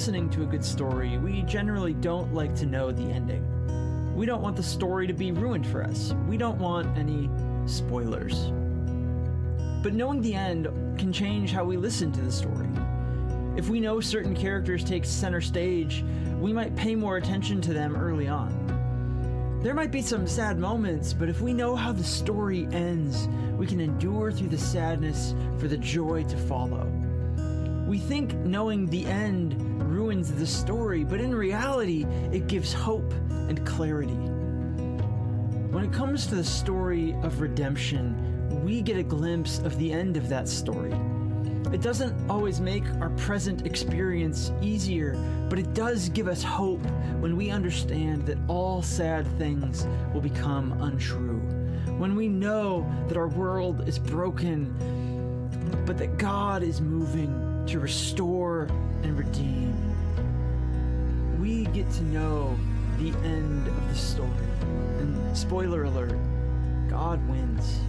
listening to a good story, we generally don't like to know the ending. We don't want the story to be ruined for us. We don't want any spoilers. But knowing the end can change how we listen to the story. If we know certain characters take center stage, we might pay more attention to them early on. There might be some sad moments, but if we know how the story ends, we can endure through the sadness for the joy to follow. We think knowing the end ruins the story, but in reality, it gives hope and clarity. When it comes to the story of redemption, we get a glimpse of the end of that story. It doesn't always make our present experience easier, but it does give us hope when we understand that all sad things will become untrue. When we know that our world is broken, but that God is moving to restore and redeem. Get to know the end of the story. And spoiler alert, God wins.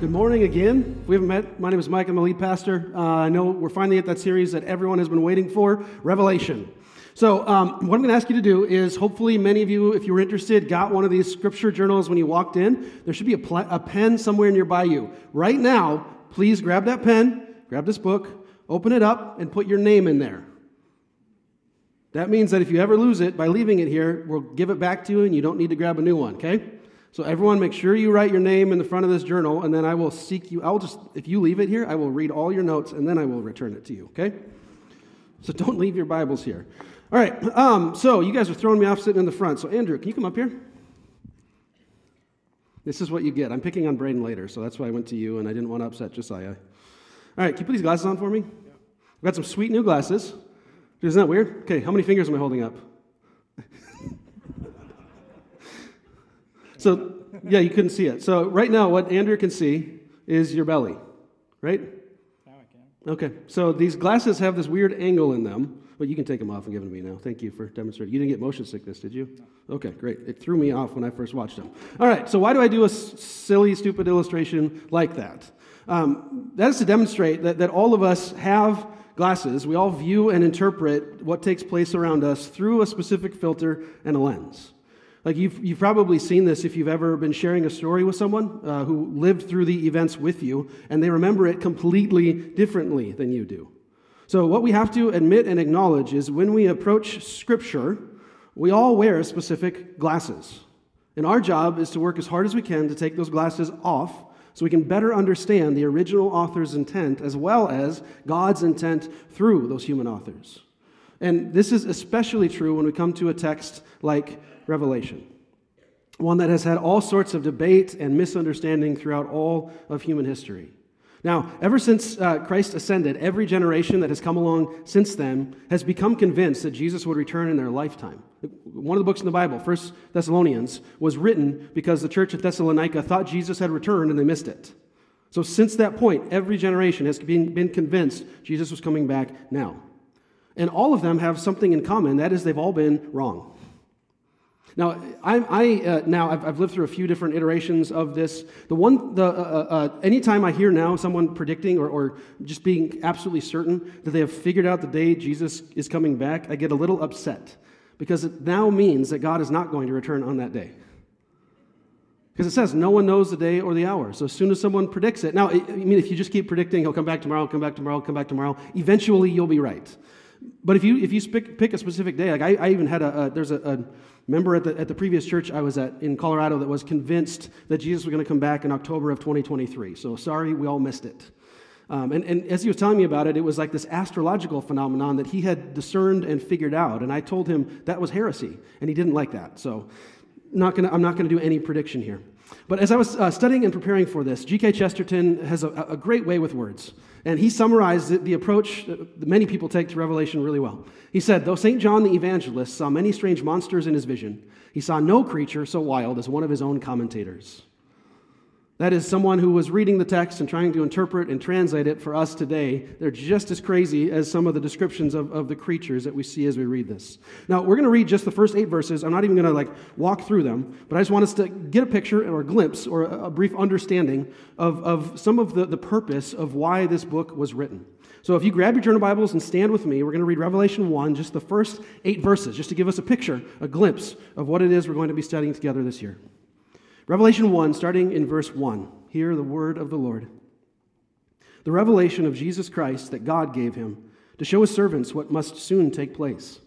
Good morning again. If we haven't met, my name is Mike. I'm the lead pastor. Uh, I know we're finally at that series that everyone has been waiting for Revelation. So, um, what I'm going to ask you to do is hopefully, many of you, if you were interested, got one of these scripture journals when you walked in. There should be a, pl- a pen somewhere nearby you. Right now, please grab that pen, grab this book, open it up, and put your name in there. That means that if you ever lose it by leaving it here, we'll give it back to you and you don't need to grab a new one, okay? So everyone, make sure you write your name in the front of this journal, and then I will seek you. I'll just, if you leave it here, I will read all your notes, and then I will return it to you. Okay? So don't leave your Bibles here. All right. Um, so you guys are throwing me off sitting in the front. So Andrew, can you come up here? This is what you get. I'm picking on Braden later, so that's why I went to you, and I didn't want to upset Josiah. All right, can you put these glasses on for me? I've got some sweet new glasses. Isn't that weird? Okay, how many fingers am I holding up? So, yeah, you couldn't see it. So, right now, what Andrew can see is your belly, right? Now I can. Okay, so these glasses have this weird angle in them, but you can take them off and give them to me now. Thank you for demonstrating. You didn't get motion sickness, did you? No. Okay, great. It threw me off when I first watched them. All right, so why do I do a s- silly, stupid illustration like that? Um, that is to demonstrate that, that all of us have glasses. We all view and interpret what takes place around us through a specific filter and a lens. Like you've, you've probably seen this if you've ever been sharing a story with someone uh, who lived through the events with you, and they remember it completely differently than you do. So, what we have to admit and acknowledge is when we approach Scripture, we all wear specific glasses. And our job is to work as hard as we can to take those glasses off so we can better understand the original author's intent as well as God's intent through those human authors. And this is especially true when we come to a text like Revelation, one that has had all sorts of debate and misunderstanding throughout all of human history. Now, ever since uh, Christ ascended, every generation that has come along since then has become convinced that Jesus would return in their lifetime. One of the books in the Bible, First Thessalonians, was written because the church at Thessalonica thought Jesus had returned and they missed it. So, since that point, every generation has been, been convinced Jesus was coming back now. And all of them have something in common that is, they've all been wrong. Now, I, I uh, now I've, I've, lived through a few different iterations of this. The one, the uh, uh, uh, anytime I hear now someone predicting or, or just being absolutely certain that they have figured out the day Jesus is coming back, I get a little upset because it now means that God is not going to return on that day. Because it says no one knows the day or the hour. So as soon as someone predicts it, now I mean, if you just keep predicting, he'll come back tomorrow, come back tomorrow, come back tomorrow, eventually you'll be right. But if you if you pick, pick a specific day, like I, I even had a, a there's a, a member at the, at the previous church I was at in Colorado that was convinced that Jesus was going to come back in October of 2023. So sorry, we all missed it. Um, and, and as he was telling me about it, it was like this astrological phenomenon that he had discerned and figured out. And I told him that was heresy, and he didn't like that. So not gonna, I'm not going to do any prediction here. But as I was uh, studying and preparing for this, G.K. Chesterton has a, a great way with words. And he summarized the approach that many people take to Revelation really well. He said, Though St. John the Evangelist saw many strange monsters in his vision, he saw no creature so wild as one of his own commentators. That is someone who was reading the text and trying to interpret and translate it for us today. They're just as crazy as some of the descriptions of, of the creatures that we see as we read this. Now, we're going to read just the first eight verses. I'm not even going to like walk through them, but I just want us to get a picture or a glimpse or a, a brief understanding of, of some of the, the purpose of why this book was written. So if you grab your journal Bibles and stand with me, we're going to read Revelation 1, just the first eight verses, just to give us a picture, a glimpse of what it is we're going to be studying together this year. Revelation 1, starting in verse 1. Hear the word of the Lord. The revelation of Jesus Christ that God gave him to show his servants what must soon take place.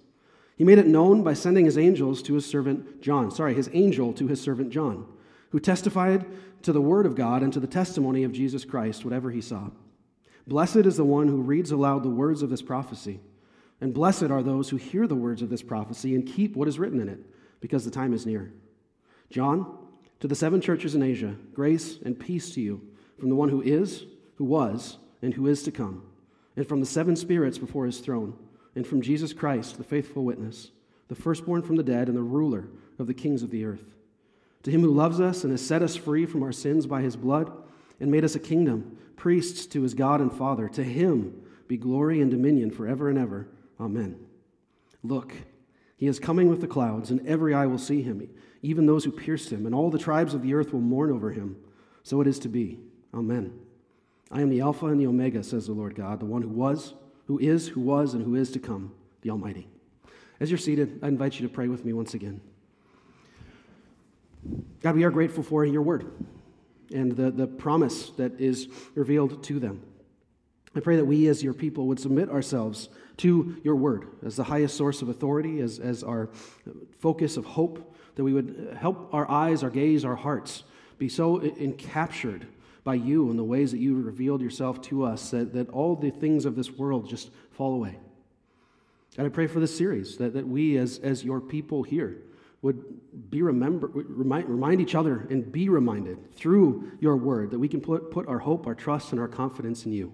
He made it known by sending his angels to his servant John, sorry, his angel to his servant John, who testified to the word of God and to the testimony of Jesus Christ, whatever he saw. Blessed is the one who reads aloud the words of this prophecy, and blessed are those who hear the words of this prophecy and keep what is written in it, because the time is near. John, to the seven churches in Asia, grace and peace to you from the one who is, who was, and who is to come, and from the seven spirits before his throne, and from Jesus Christ, the faithful witness, the firstborn from the dead and the ruler of the kings of the earth. To him who loves us and has set us free from our sins by his blood and made us a kingdom, priests to his God and Father, to him be glory and dominion forever and ever. Amen. Look, he is coming with the clouds, and every eye will see him even those who pierced him, and all the tribes of the earth will mourn over him. So it is to be. Amen. I am the Alpha and the Omega, says the Lord God, the one who was, who is, who was, and who is to come, the Almighty. As you're seated, I invite you to pray with me once again. God, we are grateful for your word and the, the promise that is revealed to them. I pray that we as your people would submit ourselves to your word as the highest source of authority, as, as our focus of hope that we would help our eyes, our gaze, our hearts be so encaptured by you and the ways that you revealed yourself to us that, that all the things of this world just fall away. And I pray for this series that, that we, as, as your people here, would be remember, remind, remind each other and be reminded through your word that we can put, put our hope, our trust, and our confidence in you.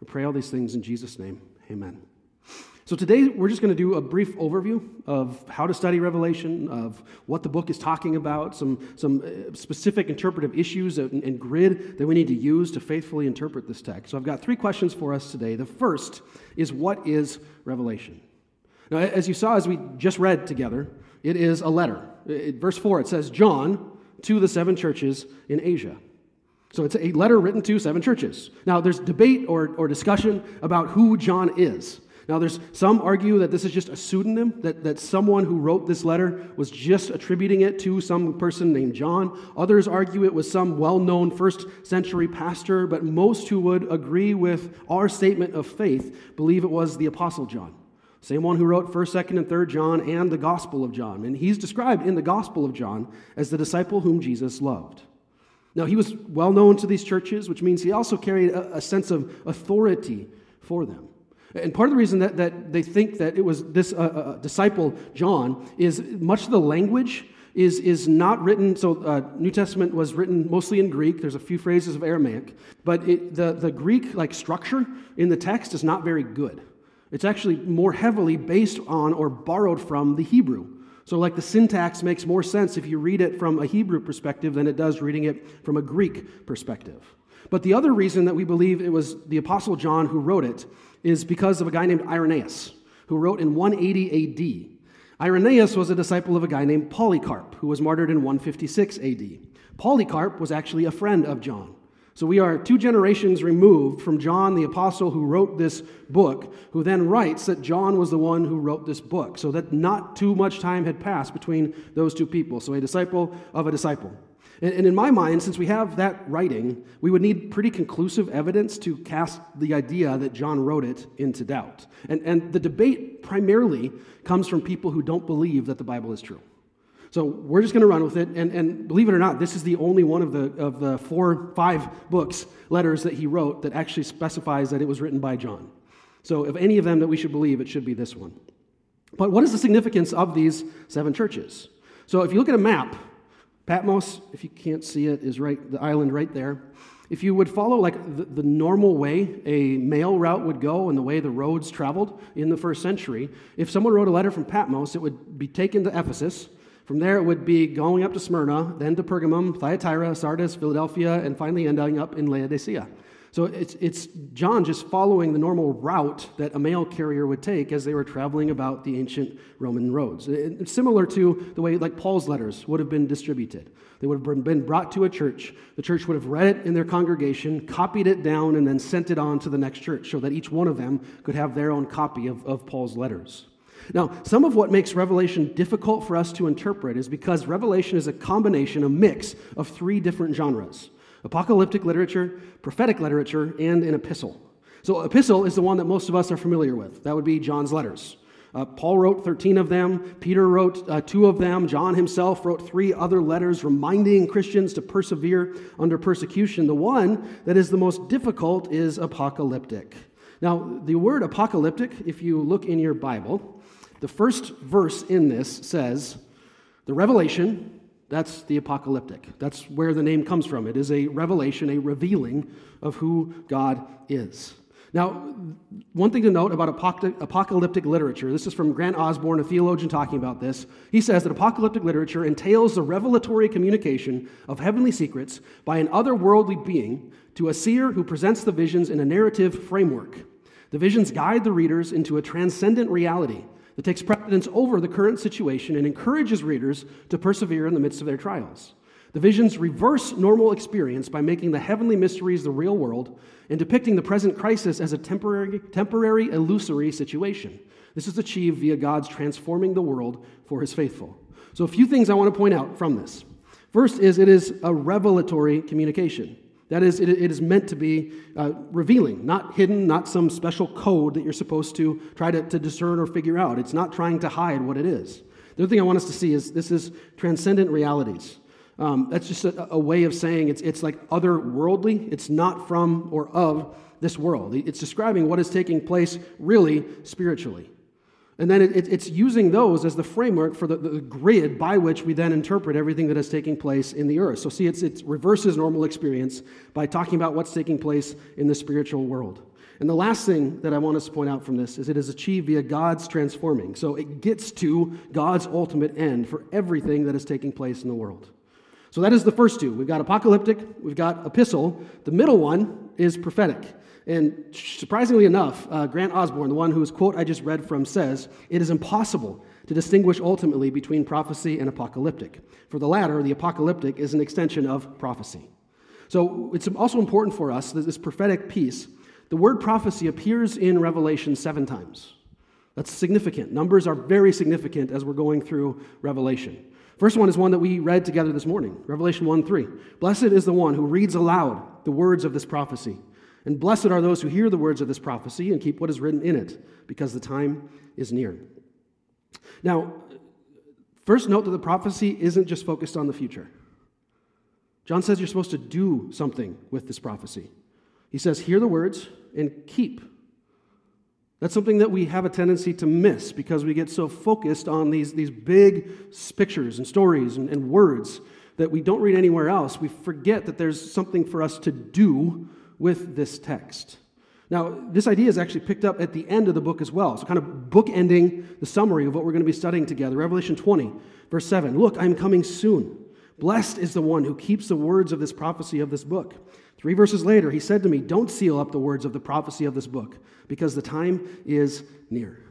We pray all these things in Jesus' name. Amen. So today we're just going to do a brief overview of how to study Revelation, of what the book is talking about, some, some uh, specific interpretive issues and, and grid that we need to use to faithfully interpret this text. So I've got three questions for us today. The first is what is Revelation? Now, as you saw as we just read together, it is a letter. It, verse 4, it says, John to the seven churches in Asia. So it's a letter written to seven churches. Now, there's debate or, or discussion about who John is. Now, there's some argue that this is just a pseudonym, that, that someone who wrote this letter was just attributing it to some person named John. Others argue it was some well known first century pastor, but most who would agree with our statement of faith believe it was the Apostle John. Same one who wrote 1st, 2nd, and 3rd John and the Gospel of John. And he's described in the Gospel of John as the disciple whom Jesus loved. Now, he was well known to these churches, which means he also carried a, a sense of authority for them. And part of the reason that, that they think that it was this uh, uh, disciple, John, is much of the language is, is not written. So, uh, New Testament was written mostly in Greek. There's a few phrases of Aramaic. But it, the, the Greek like structure in the text is not very good. It's actually more heavily based on or borrowed from the Hebrew. So, like the syntax makes more sense if you read it from a Hebrew perspective than it does reading it from a Greek perspective. But the other reason that we believe it was the Apostle John who wrote it is because of a guy named Irenaeus, who wrote in 180 AD. Irenaeus was a disciple of a guy named Polycarp, who was martyred in 156 AD. Polycarp was actually a friend of John. So we are two generations removed from John the apostle who wrote this book, who then writes that John was the one who wrote this book, so that not too much time had passed between those two people. So a disciple of a disciple. And, in my mind, since we have that writing, we would need pretty conclusive evidence to cast the idea that John wrote it into doubt. And, and the debate primarily comes from people who don't believe that the Bible is true. So we're just going to run with it. And, and believe it or not, this is the only one of the, of the four, five books, letters that he wrote that actually specifies that it was written by John. So if any of them that we should believe, it should be this one. But what is the significance of these seven churches? So if you look at a map, Patmos, if you can't see it, is right the island right there. If you would follow like the, the, normal way a mail route would go and the way the roads traveled in the first century, if someone wrote a letter from Patmos, it would be taken to Ephesus. From there, it would be going up to Smyrna, then to Pergamum, Thyatira, Sardis, Philadelphia, and finally ending up in Laodicea. So it's, it's John just following the normal route that a mail carrier would take as they were traveling about the ancient Roman roads. Similar to the way like Paul's letters would have been distributed. They would have been brought to a church. The church would have read it in their congregation, copied it down, and then sent it on to the next church so that each one of them could have their own copy of, of Paul's letters. Now, some of what makes Revelation difficult for us to interpret is because Revelation is a combination, a mix of three different genres apocalyptic literature, prophetic literature, and an epistle. So, epistle is the one that most of us are familiar with. That would be John's letters. Uh, Paul wrote 13 of them, Peter wrote uh, two of them, John himself wrote three other letters reminding Christians to persevere under persecution. The one that is the most difficult is apocalyptic. Now, the word apocalyptic, if you look in your Bible, the first verse in this says, The revelation that's the apocalyptic. That's where the name comes from. It is a revelation, a revealing of who God is. Now, one thing to note about apocalyptic literature, this is from Grant Osborne, a theologian talking about this. He says that apocalyptic literature entails the revelatory communication of heavenly secrets by an otherworldly being to a seer who presents the visions in a narrative framework. The visions guide the readers into a transcendent reality that takes precedence over the current situation and encourages readers to persevere in the midst of their trials. The visions reverse normal experience by making the heavenly mysteries the real world and depicting the present crisis as a temporary, temporary illusory situation. This is achieved via God's transforming the world for his faithful. So, a few things I want to point out from this. First is it is a revelatory communication. That is, it, is meant to be uh, revealing, not hidden, not some special code that you're supposed to try to, to discern or figure out. It's not trying to hide what it is. The other thing I want us to see is this is transcendent realities. Um, that's just a, a, way of saying it's, it's like otherworldly. It's not from or of this world. It's describing what is taking place really spiritually. And then it, it's using those as the framework for the, the, grid by which we then interpret everything that is taking place in the earth. So, see, it's, it reverses normal experience by talking about what's taking place in the spiritual world. And the last thing that I want us to point out from this is it is achieved via God's transforming. So, it gets to God's ultimate end for everything that is taking place in the world. So, that is the first two. We've got apocalyptic, we've got epistle. The middle one is prophetic. And surprisingly enough, uh, Grant Osborne, the one whose quote I just read from, says, It is impossible to distinguish ultimately between prophecy and apocalyptic. For the latter, the apocalyptic is an extension of prophecy. So it's also important for us that this prophetic piece, the word prophecy appears in Revelation seven times. That's significant. Numbers are very significant as we're going through Revelation. First one is one that we read together this morning Revelation 1 3. Blessed is the one who reads aloud the words of this prophecy. And blessed are those who hear the words of this prophecy and keep what is written in it, because the time is near. Now, first note that the prophecy isn't just focused on the future. John says you're supposed to do something with this prophecy. He says, hear the words and keep. That's something that we have a tendency to miss because we get so focused on these, these big pictures and stories and, and words that we don't read anywhere else. We forget that there's something for us to do with this text. Now, this idea is actually picked up at the end of the book as well. So, kind of bookending the summary of what we're going to be studying together. Revelation 20, verse 7. Look, I'm coming soon. Blessed is the one who keeps the words of this prophecy of this book. Three verses later, he said to me, Don't seal up the words of the prophecy of this book, because the time is near.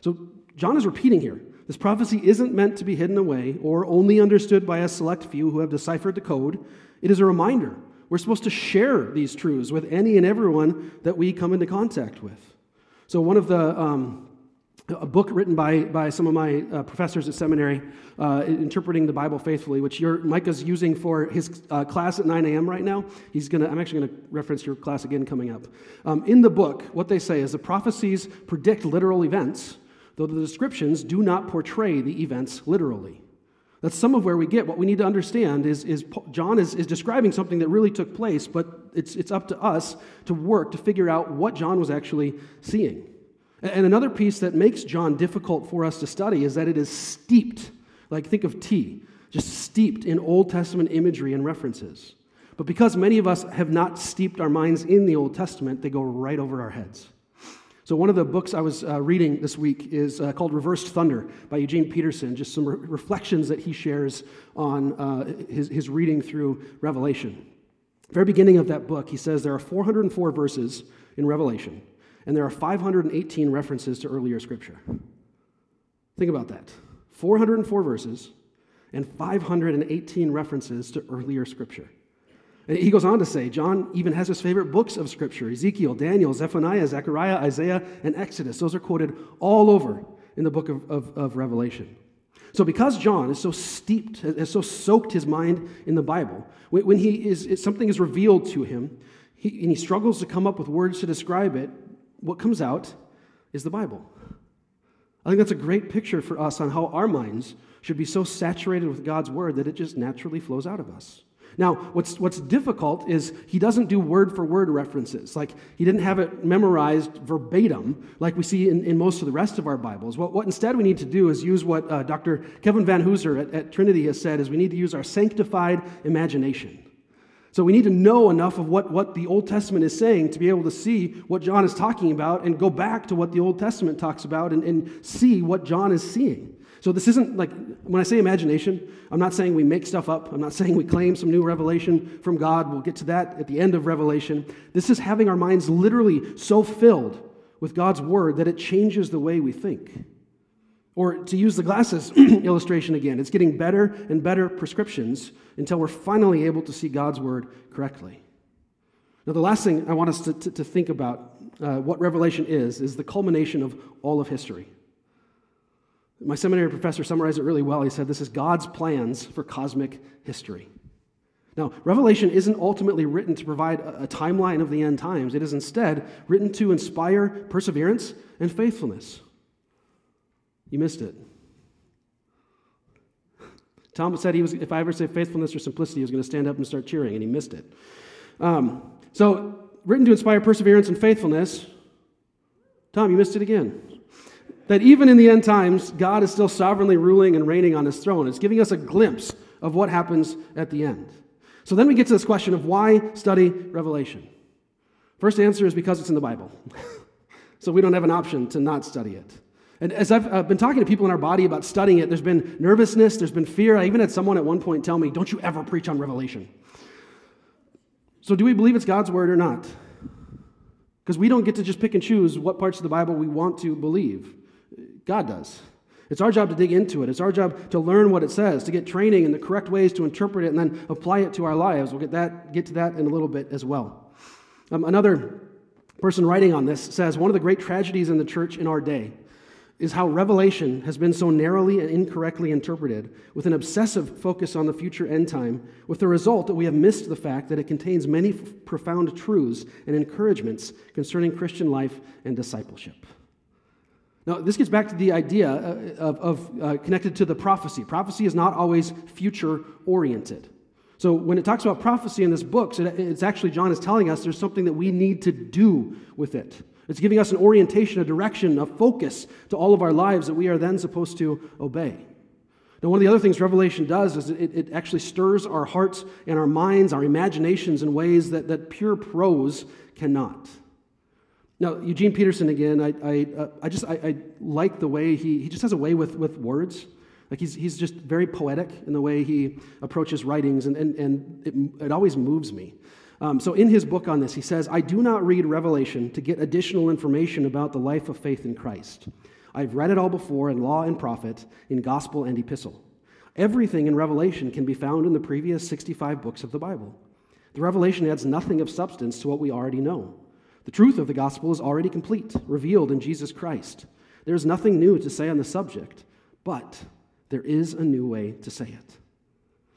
So, John is repeating here. This prophecy isn't meant to be hidden away or only understood by a select few who have deciphered the code. It is a reminder we're supposed to share these truths with any and everyone that we come into contact with. So, one of the um, a book written by, by some of my uh, professors at seminary, uh, interpreting the Bible faithfully, which your, Micah's using for his uh, class at 9 a.m. right now. He's gonna, I'm actually going to reference your class again coming up. Um, in the book, what they say is the prophecies predict literal events, though the descriptions do not portray the events literally. That's some of where we get. What we need to understand is, is John is, is describing something that really took place, but it's, it's up to us to work to figure out what John was actually seeing. And another piece that makes John difficult for us to study is that it is steeped, like think of tea, just steeped in Old Testament imagery and references. But because many of us have not steeped our minds in the Old Testament, they go right over our heads. So, one of the books I was uh, reading this week is uh, called Reversed Thunder by Eugene Peterson, just some re- reflections that he shares on uh, his, his reading through Revelation. Very beginning of that book, he says there are 404 verses in Revelation, and there are 518 references to earlier scripture. Think about that 404 verses and 518 references to earlier scripture. He goes on to say, John even has his favorite books of Scripture Ezekiel, Daniel, Zephaniah, Zechariah, Isaiah, and Exodus. Those are quoted all over in the book of, of, of Revelation. So, because John is so steeped, has so soaked his mind in the Bible, when, when he is, something is revealed to him he, and he struggles to come up with words to describe it, what comes out is the Bible. I think that's a great picture for us on how our minds should be so saturated with God's word that it just naturally flows out of us. Now, what's, what's difficult is he doesn't do word for word references. Like, he didn't have it memorized verbatim like we see in, in most of the rest of our Bibles. What, what instead we need to do is use what uh, Dr. Kevin Vanhoozer at, at Trinity has said is we need to use our sanctified imagination. So we need to know enough of what, what the Old Testament is saying to be able to see what John is talking about and go back to what the Old Testament talks about and, and see what John is seeing. So this isn't like, when I say imagination, I'm not saying we make stuff up. I'm not saying we claim some new revelation from God. We'll get to that at the end of Revelation. This is having our minds literally so filled with God's word that it changes the way we think. Or to use the glasses illustration again, it's getting better and better prescriptions until we're finally able to see God's word correctly. Now, the last thing I want us to, to, to think about uh, what Revelation is, is the culmination of all of history. My seminary professor summarized it really well. He said, This is God's plans for cosmic history. Now, Revelation isn't ultimately written to provide a, timeline of the end times. It is instead written to inspire perseverance and faithfulness. You missed it. Tom said he was, if I ever say faithfulness or simplicity, he was going to stand up and start cheering, and he missed it. Um, so, written to inspire perseverance and faithfulness. Tom, you missed it again that even in the end times, God is still sovereignly ruling and reigning on his throne. It's giving us a glimpse of what happens at the end. So then we get to this question of why study Revelation. First answer is because it's in the Bible. so we don't have an option to not study it. And as I've been talking to people in our body about studying it, there's been nervousness, there's been fear. I even had someone at one point tell me, Don't you ever preach on Revelation. So, do we believe it's God's word or not? Because we don't get to just pick and choose what parts of the Bible we want to believe. God does. It's our job to dig into it. It's our job to learn what it says, to get training in the correct ways to interpret it and then apply it to our lives. We'll get, that, get to that in a little bit as well. Um, another person writing on this says one of the great tragedies in the church in our day is how Revelation has been so narrowly and incorrectly interpreted with an obsessive focus on the future end time, with the result that we have missed the fact that it contains many f- profound truths and encouragements concerning Christian life and discipleship. Now, this gets back to the idea uh, of, of uh, connected to the prophecy. Prophecy is not always future oriented. So, when it talks about prophecy in this book, it's actually John is telling us there's something that we need to do with it. It's giving us an orientation, a direction, a focus to all of our lives that we are then supposed to obey. Now, one of the other things Revelation does is it, it actually stirs our hearts and our minds, our imaginations in ways that, that pure prose cannot. Now, Eugene Peterson again, I, I, uh, I just I, I, like the way he, he just has a way with, with words. Like he's, he's just very poetic in the way he approaches writings, and, and, and it, it always moves me. Um, so, in his book on this, he says, I do not read Revelation to get additional information about the life of faith in Christ. I've read it all before in law and prophet, in gospel and epistle. Everything in Revelation can be found in the previous 65 books of the Bible. The Revelation adds nothing of substance to what we already know. The truth of the gospel is already complete, revealed in Jesus Christ. There is nothing new to say on the subject, but there is a new way to say it.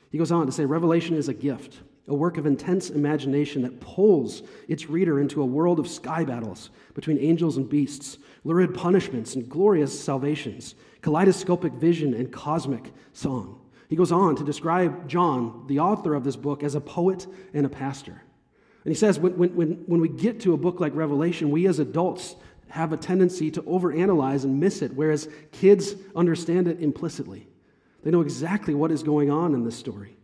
He goes on to say Revelation is a gift, a work of intense imagination that pulls its reader into a world of sky battles between angels and beasts, lurid punishments and glorious salvations, kaleidoscopic vision and cosmic song. He goes on to describe John, the author of this book, as a poet and a pastor. And he says, when, when, when we get to a book like Revelation, we as adults have a tendency to overanalyze and miss it, whereas kids understand it implicitly. They know exactly what is going on in this story.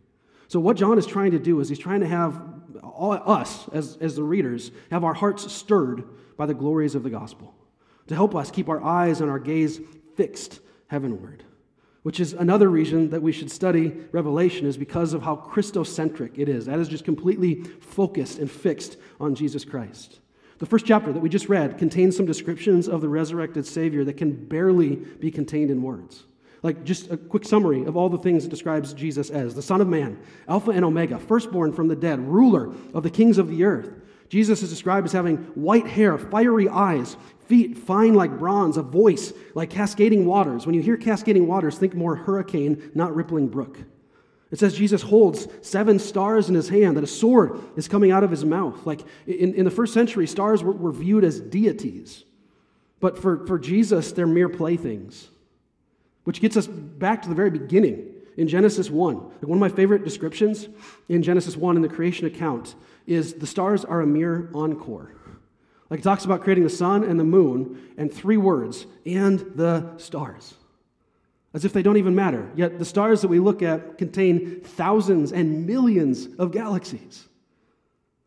So, what John is trying to do is he's trying to have all, us, as, as the readers, have our hearts stirred by the glories of the gospel. to help us keep our eyes and our gaze fixed heavenward. Which is another reason that we should study Revelation, is because of how Christocentric it is. That is just completely focused and fixed on Jesus Christ. The first chapter that we just read contains some descriptions of the resurrected Savior that can barely be contained in words. Like just a quick summary of all the things it describes Jesus as the Son of Man, Alpha and Omega, firstborn from the dead, ruler of the kings of the earth. Jesus is described as having white hair, fiery eyes, feet fine like bronze, a voice like cascading waters. When you hear cascading waters, think more hurricane, not rippling brook. It says Jesus holds seven stars in his hand, that a sword is coming out of his mouth. Like in, in the first century, stars were, were viewed as deities. But for, for Jesus, they're mere playthings. Which gets us back to the very beginning in Genesis 1. Like one of my favorite descriptions in Genesis 1 in the creation account is the stars are a mere encore. Like it talks about creating the sun and the moon and three words, and the stars as if they don't even matter. Yet the stars that we look at contain thousands and millions of galaxies.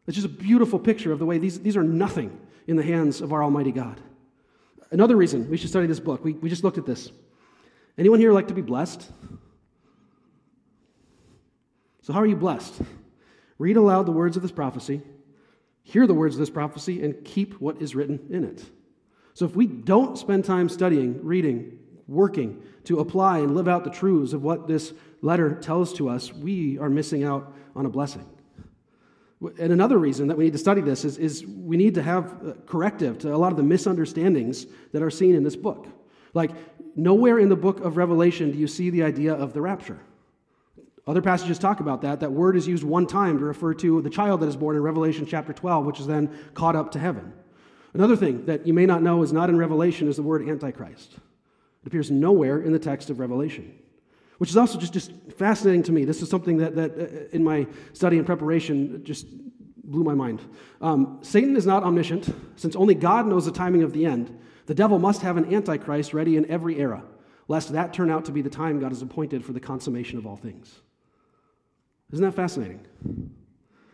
It's just a beautiful picture of the way these, these are nothing in the hands of our Almighty God. Another reason we should study this book, we, we just looked at this. Anyone here like to be blessed? So, how are you blessed? Read aloud the words of this prophecy, hear the words of this prophecy, and keep what is written in it. So, if we don't spend time studying, reading, working to apply and live out the truths of what this letter tells to us, we are missing out on a blessing. And another reason that we need to study this is, is we need to have corrective to a lot of the misunderstandings that are seen in this book. Like, nowhere in the book of Revelation do you see the idea of the rapture. Other passages talk about that. That word is used one time to refer to the child that is born in Revelation chapter 12, which is then caught up to heaven. Another thing that you may not know is not in Revelation is the word Antichrist. It appears nowhere in the text of Revelation, which is also just, just fascinating to me. This is something that, that uh, in my study and preparation just blew my mind. Um, Satan is not omniscient. Since only God knows the timing of the end, the devil must have an antichrist ready in every era, lest that turn out to be the time God has appointed for the consummation of all things. Isn't that fascinating?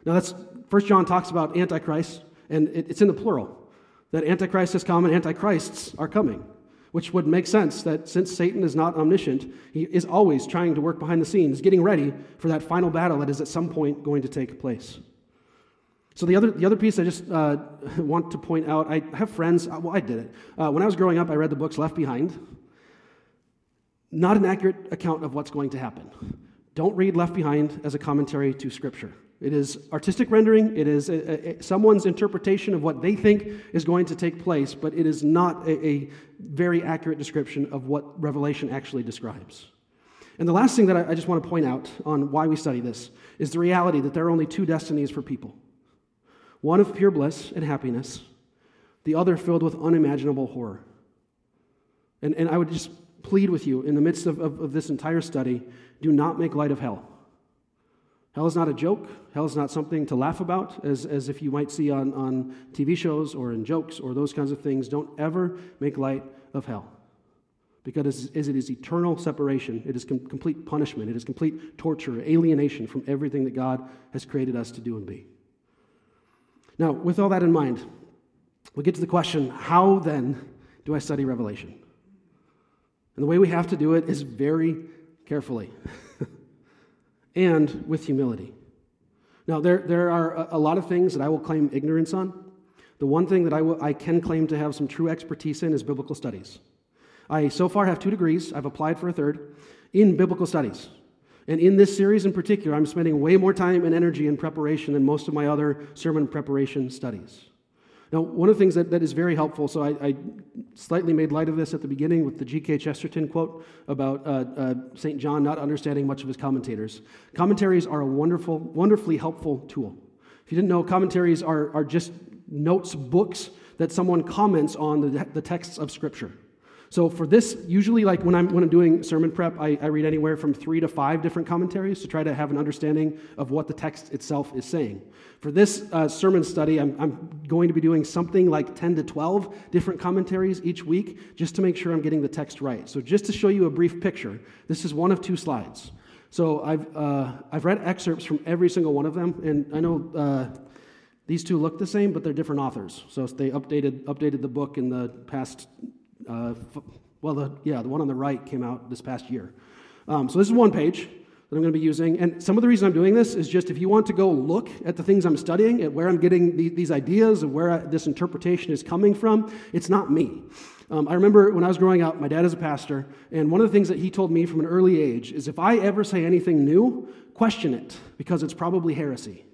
Now, that's First John talks about antichrist, and it, it's in the plural. That antichrist has come and antichrists are coming which would make sense that since Satan is not omniscient, he is always trying to work behind the scenes, getting ready for that final battle that is at some point going to take place. So, the other, the other piece I just uh, want to point out I have friends, uh, well, I did it. Uh, when I was growing up, I read the books Left Behind. Not an accurate account of what's going to happen. Don't read Left Behind as a commentary to Scripture. It is artistic rendering, it is a, a, someone's interpretation of what they think is going to take place, but it is not a, a very accurate description of what Revelation actually describes. And the last thing that I, I just want to point out on why we study this is the reality that there are only two destinies for people one of pure bliss and happiness, the other filled with unimaginable horror. And, and I would just plead with you in the midst of, of, of this entire study do not make light of hell. Hell is not a joke. Hell is not something to laugh about, as, as if you might see on, on TV shows or in jokes or those kinds of things. Don't ever make light of hell. Because as it is eternal separation, it is com- complete punishment, it is complete torture, alienation from everything that God has created us to do and be. Now, with all that in mind, we get to the question how then do I study Revelation? And the way we have to do it is very carefully. and with humility. Now, there, there are a lot of things that I will claim ignorance on. The one thing that I, I can claim to have some true expertise in is biblical studies. I so far have two degrees, I've applied for a third, in biblical studies. And in this series in particular, I'm spending way more time and energy in preparation than most of my other sermon preparation studies. Now, one of the things that, that is very helpful, so I, I slightly made light of this at the beginning with the G.K. Chesterton quote about uh, uh, St. John not understanding much of his commentators. Commentaries are a wonderful, wonderfully helpful tool. If you didn't know, commentaries are, are just notes, books that someone comments on the, the texts of Scripture. So for this, usually like when I'm when I'm doing sermon prep, I, I, read anywhere from three to five different commentaries to try to have an understanding of what the text itself is saying. For this uh, sermon study, I'm, I'm going to be doing something like 10 to 12 different commentaries each week just to make sure I'm getting the text right. So just to show you a brief picture, this is one of two slides. So I've, uh, I've read excerpts from every single one of them, and I know uh, These two look the same, but they're different authors. So they updated, updated the book in the past, uh, well, the, yeah, the one on the right came out this past year. Um, so this is one page that I'm going to be using. And some of the reason I'm doing this is just if you want to go look at the things I'm studying, at where I'm getting the, these ideas and where I, this interpretation is coming from, it's not me. Um, I remember when I was growing up, my dad is a pastor, and one of the things that he told me from an early age is if I ever say anything new, question it, because it's probably heresy.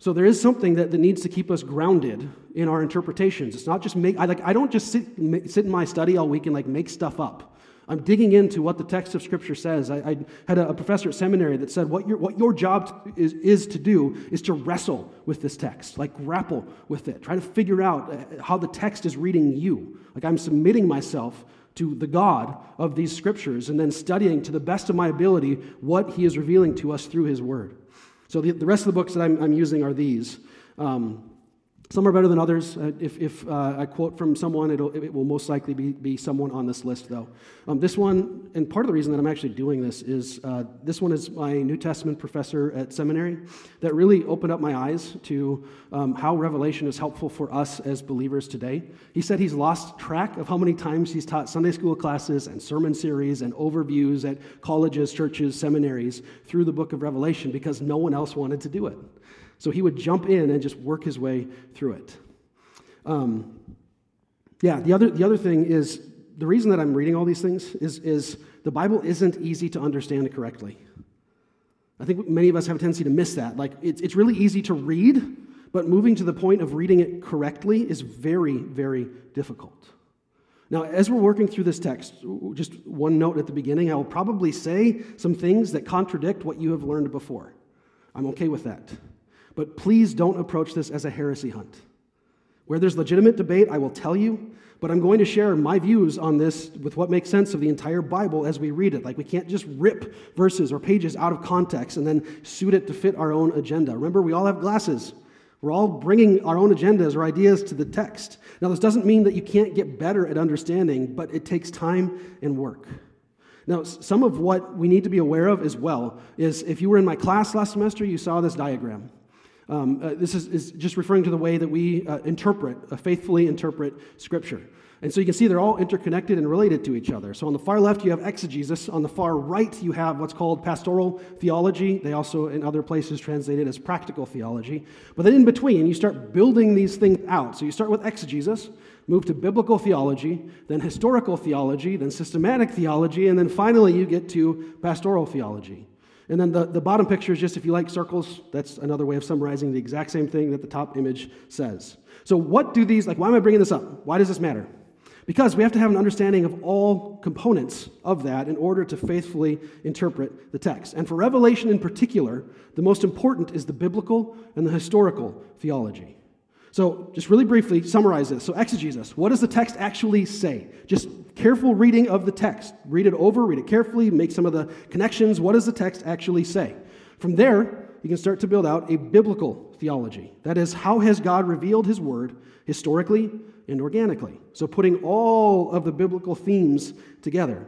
So there is something that, that needs to keep us grounded in our interpretations. It's not just make, I, like, I don't just sit, sit in my study all week and like make stuff up. I'm digging into what the text of Scripture says. I, I had a, a, professor at seminary that said, what your, what your job is, is to do is to wrestle with this text, like grapple with it. Try to figure out uh, how the text is reading you. Like I'm submitting myself to the God of these Scriptures and then studying to the best of my ability what He is revealing to us through His Word. So the, the rest of the books that I'm, I'm using are these. Um, some are better than others. Uh, if, if uh, I quote from someone, it'll, it will most likely be, be someone on this list, though. Um, this one, and part of the reason that I'm actually doing this is uh, this one is my New Testament professor at seminary that really opened up my eyes to um, how Revelation is helpful for us as believers today. He said he's lost track of how many times he's taught Sunday school classes and sermon series and overviews at colleges, churches, seminaries through the book of Revelation because no one else wanted to do it. So he would jump in and just work his way through it. Um, yeah, the other, the other thing is the reason that I'm reading all these things is, is the Bible isn't easy to understand correctly. I think many of us have a tendency to miss that. Like, it's, it's really easy to read, but moving to the point of reading it correctly is very, very difficult. Now, as we're working through this text, just one note at the beginning, I will probably say some things that contradict what you have learned before. I'm okay with that. But please don't approach this as a heresy hunt. Where there's legitimate debate, I will tell you, but I'm going to share my views on this with what makes sense of the entire Bible as we read it. Like, we can't just rip verses or pages out of context and then suit it to fit our own agenda. Remember, we all have glasses. We're all bringing our own agendas or ideas to the text. Now, this doesn't mean that you can't get better at understanding, but it takes time and work. Now, some of what we need to be aware of as well is if you were in my class last semester, you saw this diagram. Um, uh, this is, is, just referring to the way that we uh, interpret, uh, faithfully interpret Scripture. And so you can see they're all interconnected and related to each other. So on the far left, you have exegesis. On the far right, you have what's called pastoral theology. They also, in other places, translate it as practical theology. But then in between, you start building these things out. So you start with exegesis, move to biblical theology, then historical theology, then systematic theology, and then finally you get to pastoral theology. And then the, the bottom picture is just if you like circles, that's another way of summarizing the exact same thing that the top image says. So, what do these, like, why am I bringing this up? Why does this matter? Because we have to have an understanding of all components of that in order to faithfully interpret the text. And for Revelation in particular, the most important is the biblical and the historical theology. So, just really briefly, summarize this. So, exegesis, what does the text actually say? Just careful reading of the text. Read it over, read it carefully, make some of the connections. What does the text actually say? From there, you can start to build out a biblical theology. That is, how has God revealed his word historically and organically? So, putting all of the biblical themes together.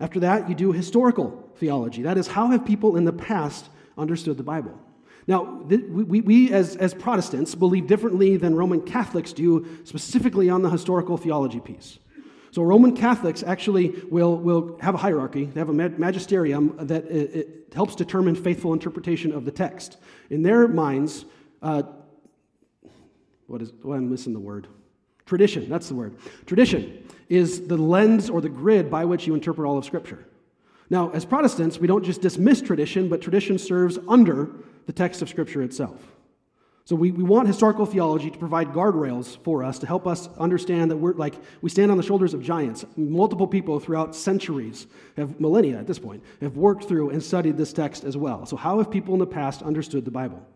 After that, you do historical theology. That is, how have people in the past understood the Bible? Now, we, we as, as Protestants believe differently than Roman Catholics do, specifically on the historical theology piece. So, Roman Catholics actually will, will have a hierarchy, they have a magisterium that it, it helps determine faithful interpretation of the text. In their minds, uh, what is, I'm missing the word. Tradition, that's the word. Tradition is the lens or the grid by which you interpret all of Scripture. Now, as Protestants, we don't just dismiss tradition, but tradition serves under the text of Scripture itself. So we, we want historical theology to provide guardrails for us to help us understand that we're like we stand on the shoulders of giants. Multiple people throughout centuries, have millennia at this point, have worked through and studied this text as well. So how have people in the past understood the Bible?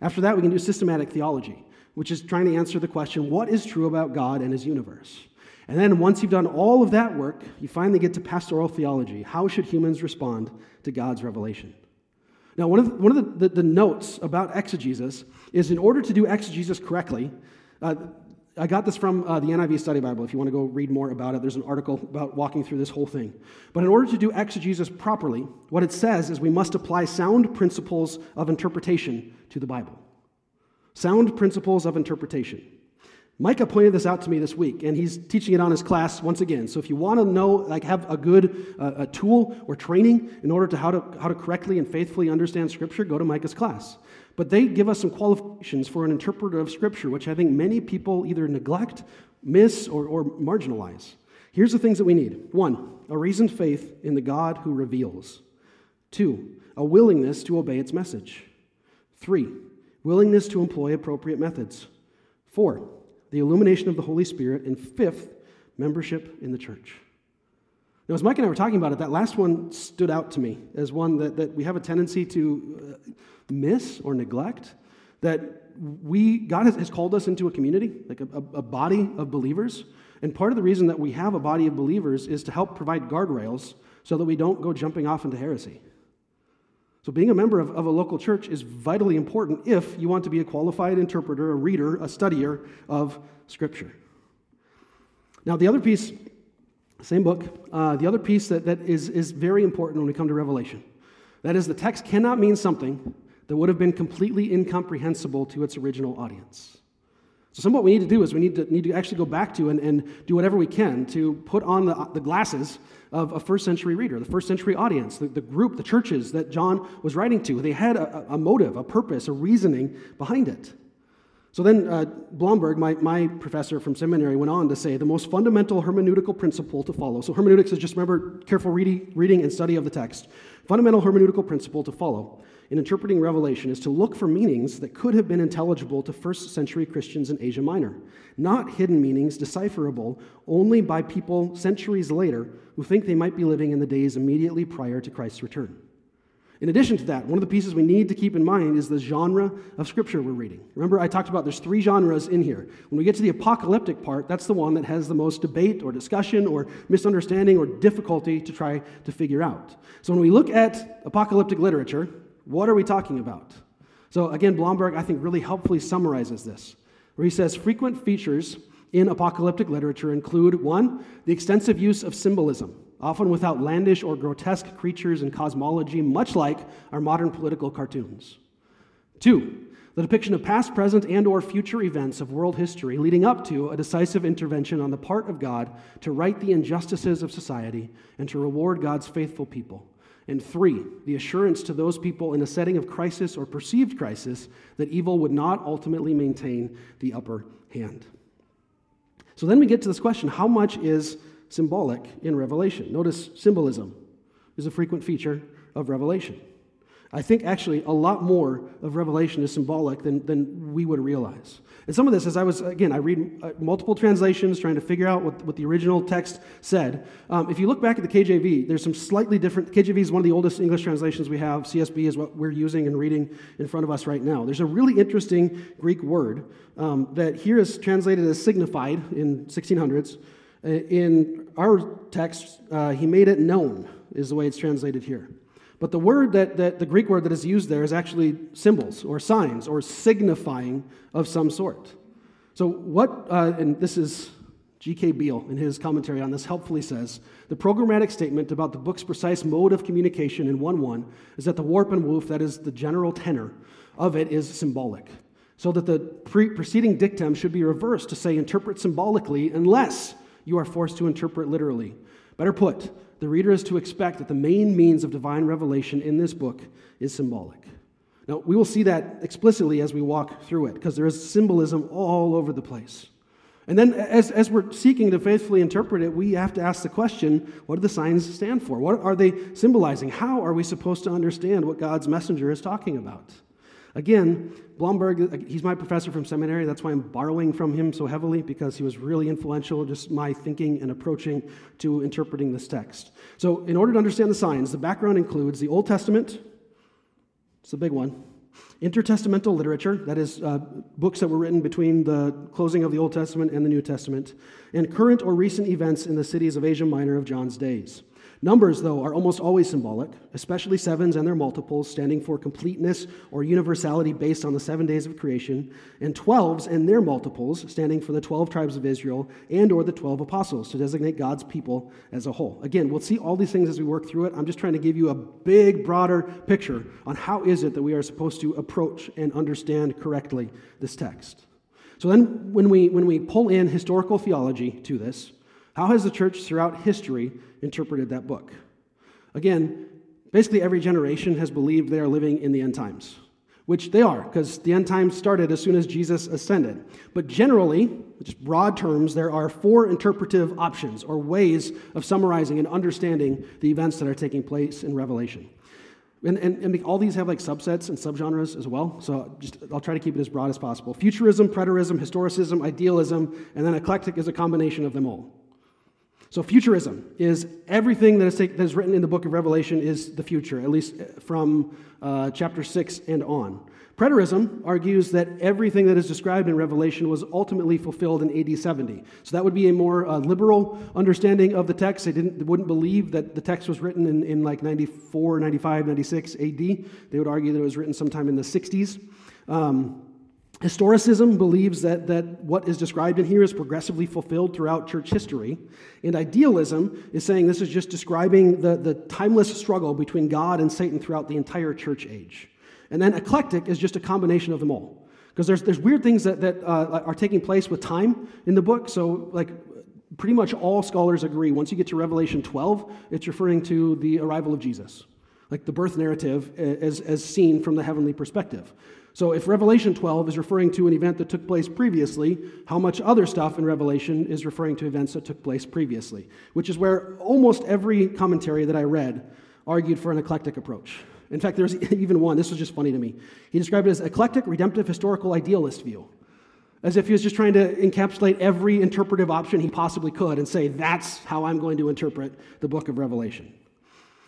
After that, we can do systematic theology, which is trying to answer the question, what is true about God and his universe? And then once you've done all of that work, you finally get to pastoral theology. How should humans respond to God's revelation? Now, one of the, one of the, the, the notes about exegesis is in order to do exegesis correctly, uh, I got this from uh, the NIV Study Bible. If you want to go read more about it, there's an article about walking through this whole thing. But in order to do exegesis properly, what it says is we must apply sound principles of interpretation to the Bible. Sound principles of interpretation. Micah pointed this out to me this week, and he's teaching it on his class once again. So if you want to know, like, have a good uh, a tool or training in order to how to how to correctly and faithfully understand Scripture, go to Micah's class. But they give us some qualifications for an interpreter of Scripture, which I think many people either neglect, miss, or, or marginalize. Here's the things that we need: one, a reasoned faith in the God who reveals; two, a willingness to obey its message; three, willingness to employ appropriate methods; four the illumination of the Holy Spirit, and fifth, membership in the church. Now, as Mike and I were talking about it, that last one stood out to me as one that, that we have a tendency to uh, miss or neglect. That we, God has, has called us into a community, like a, a, a body of believers. And part of the reason that we have a body of believers is to help provide guardrails so that we don't go jumping off into heresy. So, being a member of, of, a local church is vitally important if you want to be a qualified interpreter, a reader, a studier of Scripture. Now, the other piece, same book, uh, the other piece that, that is, is very important when we come to Revelation that is, the text cannot mean something that would have been completely incomprehensible to its original audience. So, some of what we need to do is we need to, need to actually go back to and, and do whatever we can to put on the, the glasses of a first century reader, the first century audience, the, the group, the churches that John was writing to. They had a, a motive, a purpose, a reasoning behind it. So then, uh, Blomberg, my, my professor from seminary, went on to say the most fundamental hermeneutical principle to follow. So, hermeneutics is just remember careful reading, reading and study of the text. Fundamental hermeneutical principle to follow in interpreting Revelation is to look for meanings that could have been intelligible to first century Christians in Asia Minor, not hidden meanings decipherable only by people centuries later who think they might be living in the days immediately prior to Christ's return. In addition to that, one of the pieces we need to keep in mind is the genre of scripture we're reading. Remember, I talked about there's three genres in here. When we get to the apocalyptic part, that's the one that has the most debate or discussion or misunderstanding or difficulty to try to figure out. So when we look at apocalyptic literature, what are we talking about? So again, Blomberg, I think, really helpfully summarizes this, where he says frequent features in apocalyptic literature include one, the extensive use of symbolism, often with outlandish or grotesque creatures and cosmology, much like our modern political cartoons. Two, the depiction of past, present, and or future events of world history leading up to a decisive intervention on the part of God to right the injustices of society and to reward God's faithful people. And three, the assurance to those people in a setting of crisis or perceived crisis that evil would not ultimately maintain the upper hand. So then we get to this question how much is symbolic in Revelation? Notice symbolism is a frequent feature of Revelation. I think actually a lot more of Revelation is symbolic than, than we would realize. And some of this, as I was, again, I read uh, multiple translations trying to figure out what, what the original text said. Um, if you look back at the KJV, there's some slightly different. KJV is one of the oldest English translations we have. CSB is what we're using and reading in front of us right now. There's a really interesting Greek word um, that here is translated as signified in 1600s. Uh, in our text, uh, he made it known, is the way it's translated here. But the word that, that the Greek word that is used there is actually symbols or signs or signifying of some sort. So, what, uh, and this is G.K. Beale in his commentary on this helpfully says the programmatic statement about the book's precise mode of communication in 1 1 is that the warp and woof, that is the general tenor of it, is symbolic. So that the pre- preceding dictum should be reversed to say interpret symbolically unless you are forced to interpret literally. Better put, the reader is to expect that the main means of divine revelation in this book is symbolic. Now, we will see that explicitly as we walk through it, because there is symbolism all over the place. And then, as, as we're seeking to faithfully interpret it, we have to ask the question what do the signs stand for? What are they symbolizing? How are we supposed to understand what God's messenger is talking about? Again, Blomberg, he's my professor from seminary. That's why I'm borrowing from him so heavily because he was really influential, just my thinking and approaching to interpreting this text. So, in order to understand the signs, the background includes the Old Testament, it's a big one, intertestamental literature, that is, uh, books that were written between the closing of the Old Testament and the New Testament, and current or recent events in the cities of Asia Minor of John's days. Numbers, though, are almost always symbolic, especially sevens and their multiples, standing for completeness or universality based on the seven days of creation, and twelves and their multiples, standing for the 12 tribes of Israel and or the 12 apostles, to designate God's people as a whole. Again, we'll see all these things as we work through it. I'm just trying to give you a big, broader picture on how is it that we are supposed to approach and understand correctly this text. So then when we, when we pull in historical theology to this, how has the church throughout history interpreted that book? Again, basically every generation has believed they are living in the end times, which they are, because the end times started as soon as Jesus ascended. But generally, just broad terms, there are four interpretive options or ways of summarizing and understanding the events that are taking place in Revelation. And, and, and, all these have like subsets and subgenres as well. So just I'll try to keep it as broad as possible. Futurism, preterism, historicism, idealism, and then eclectic is a combination of them all. So, futurism is everything that is, take, that is written in the book of Revelation is the future, at least uh, from uh, chapter 6 and on. Preterism argues that everything that is described in Revelation was ultimately fulfilled in AD 70. So that would be a more uh, liberal understanding of the text. They, didn't, they wouldn't believe that the text was written in, in like 94, 95, 96 AD. They would argue that it was written sometime in the 60s. Um, Historicism believes that, that what is described in here is progressively fulfilled throughout church history. And idealism is saying this is just describing the, the timeless struggle between God and Satan throughout the entire church age. And then eclectic is just a combination of them all. Because there's, there's weird things that, that uh, are taking place with time in the book. So, like, pretty much all scholars agree once you get to Revelation 12, it's referring to the arrival of Jesus, like the birth narrative as, as seen from the heavenly perspective. So, if Revelation 12 is referring to an event that took place previously, how much other stuff in Revelation is referring to events that took place previously? Which is where almost every commentary that I read argued for an eclectic approach. In fact, there's even one, this was just funny to me. He described it as eclectic, redemptive, historical, idealist view. As if he was just trying to encapsulate every interpretive option he possibly could and say, that's how I'm going to interpret the book of Revelation.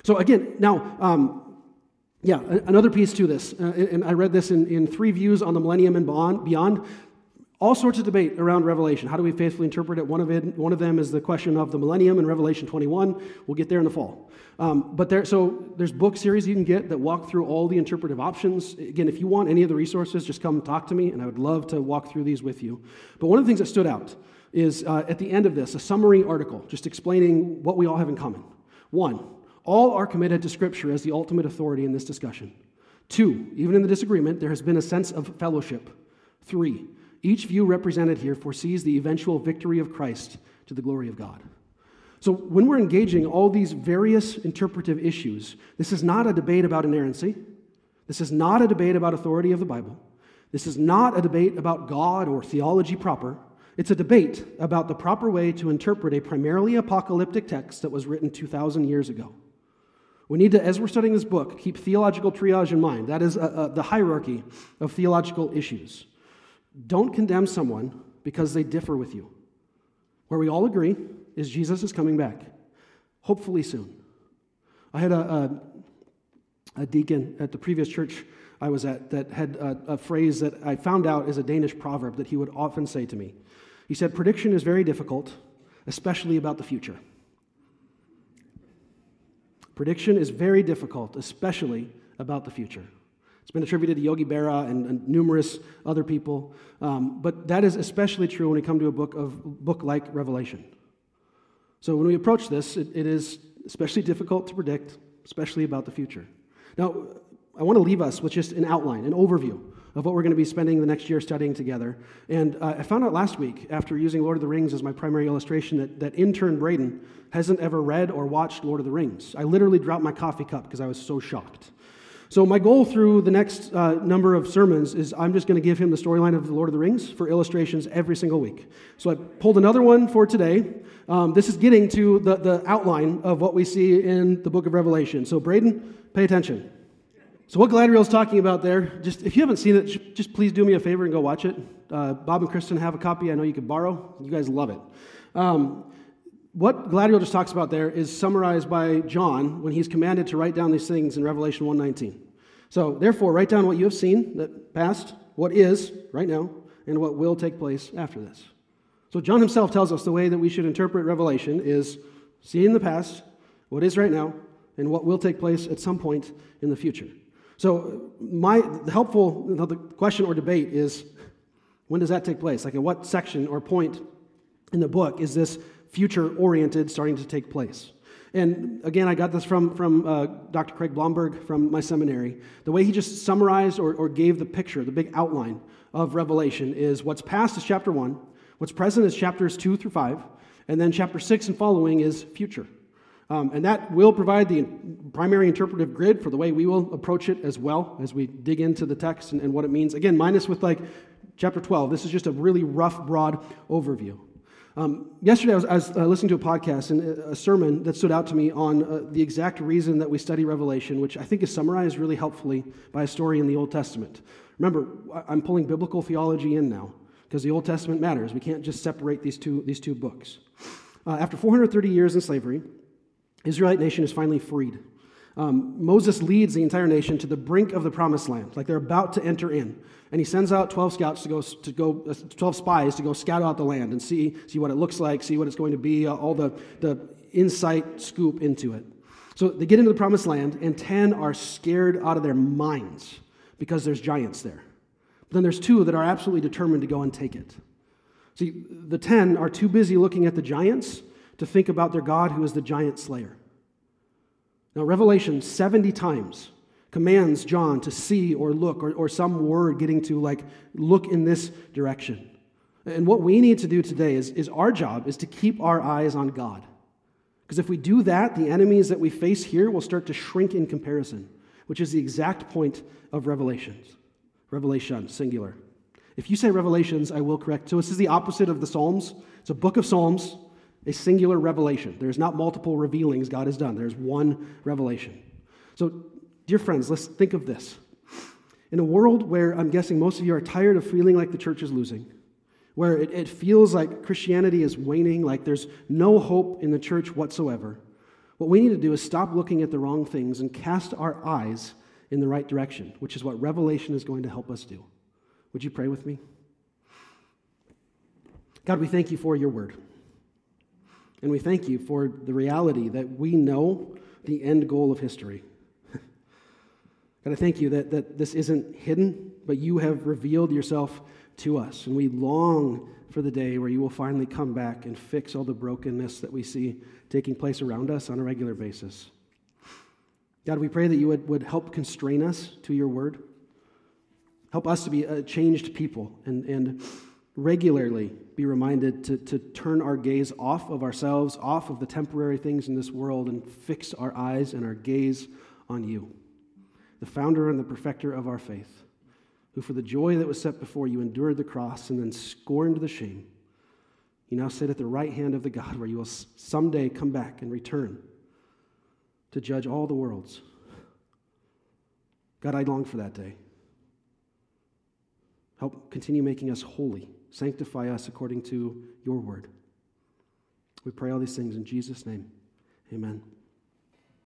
So, again, now, um, yeah, another piece to this, uh, and I read this in, in three views on the millennium and beyond. All sorts of debate around Revelation. How do we faithfully interpret it? One of, it, one of them is the question of the millennium in Revelation 21. We'll get there in the fall. Um, but there, so there's book series you can get that walk through all the interpretive options. Again, if you want any of the resources, just come talk to me, and I would love to walk through these with you. But one of the things that stood out is uh, at the end of this, a summary article just explaining what we all have in common. One, all are committed to Scripture as the ultimate authority in this discussion. Two, even in the disagreement, there has been a sense of fellowship. Three, each view represented here foresees the eventual victory of Christ to the glory of God. So, when we're engaging all these various interpretive issues, this is not a debate about inerrancy. This is not a debate about authority of the Bible. This is not a debate about God or theology proper. It's a debate about the proper way to interpret a primarily apocalyptic text that was written 2,000 years ago. We need to, as we're studying this book, keep theological triage in mind. That is uh, uh, the hierarchy of theological issues. Don't condemn someone because they differ with you. Where we all agree is Jesus is coming back, hopefully soon. I had a, a, a deacon at the previous church I was at that had a, a phrase that I found out is a Danish proverb that he would often say to me. He said, Prediction is very difficult, especially about the future. Prediction is very difficult, especially about the future. It's been attributed to Yogi Berra and, and numerous other people, um, but that is especially true when we come to a book of book like Revelation. So when we approach this, it, it is especially difficult to predict, especially about the future. Now, I want to leave us with just an outline, an overview of what we're going to be spending the next year studying together. And uh, I found out last week, after using Lord of the Rings as my primary illustration, that, that intern Braden hasn't ever read or watched Lord of the Rings. I literally dropped my coffee cup because I was so shocked. So, my goal through the next uh, number of sermons is I'm just going to give him the storyline of the Lord of the Rings for illustrations every single week. So, I pulled another one for today. Um, this is getting to the, the outline of what we see in the book of Revelation. So, Braden, pay attention. So, what Galadriel is talking about there, just if you haven't seen it, just please do me a favor and go watch it. Uh, Bob and Kristen have a copy. I know you could borrow. You guys love it. Um, what Galadriel just talks about there is summarized by John when he's commanded to write down these things in Revelation 1:19. So, therefore, write down what you have seen that past, what is right now, and what will take place after this. So, John himself tells us the way that we should interpret Revelation is seeing the past, what is right now and what will take place at some point in the future. So, my helpful the question or debate is when does that take place? Like, at what section or point in the book is this future oriented starting to take place? And again, I got this from, from uh, Dr. Craig Blomberg from my seminary. The way he just summarized or, or gave the picture, the big outline of Revelation is what's past is chapter 1, what's present is chapters 2 through 5, and then chapter 6 and following is future. Um, and that will provide the primary interpretive grid for the way we will approach it as well as we dig into the text and, and what it means. Again, minus with like chapter 12. This is just a really rough, broad overview. Um, yesterday, I was, I was uh, listening to a podcast and a sermon that stood out to me on uh, the exact reason that we study Revelation, which I think is summarized really helpfully by a story in the Old Testament. Remember, I'm pulling biblical theology in now because the Old Testament matters. We can't just separate these two, these two books. Uh, after 430 years in slavery, Israelite nation is finally freed. Um, Moses leads the entire nation to the brink of the promised land, like they're about to enter in. And he sends out 12 scouts to go, to go uh, 12 spies to go scout out the land and see, see what it looks like, see what it's going to be, uh, all the, the insight scoop into it. So they get into the promised land, and 10 are scared out of their minds because there's giants there. But then there's two that are absolutely determined to go and take it. See, the 10 are too busy looking at the giants to think about their God who is the giant slayer. Now, Revelation 70 times commands John to see or look, or, or some word getting to like look in this direction. And what we need to do today is, is our job is to keep our eyes on God. Because if we do that, the enemies that we face here will start to shrink in comparison, which is the exact point of Revelations. Revelation, singular. If you say Revelations, I will correct. So this is the opposite of the Psalms. It's a book of Psalms a singular revelation. There's not multiple revealings God has done, there's one revelation. So, dear friends, let's think of this. In a world where I'm guessing most of you are tired of feeling like the church is losing, where it, it feels like Christianity is waning, like there's no hope in the church whatsoever, what we need to do is stop looking at the wrong things and cast our eyes in the right direction, which is what Revelation is going to help us do. Would you pray with me? God, we thank you for your word. And we thank you for the reality that we know the end goal of history. God, I thank you that, that this isn't hidden, but you have revealed yourself to us. And we long for the day where you will finally come back and fix all the brokenness that we see taking place around us on a regular basis. God, we pray that you would, would help constrain us to your word. Help us to be a changed people and, and regularly be reminded to, to turn our gaze off of ourselves, off of the temporary things in this world, and fix our eyes and our gaze on you, the founder and the perfecter of our faith, who for the joy that was set before you endured the cross and then scorned the shame. You now sit at the right hand of the God where you will someday come back and return to judge all the worlds. God, I long for that day. Help continue making us holy Sanctify us according to your word. We pray all these things in Jesus' name. Amen.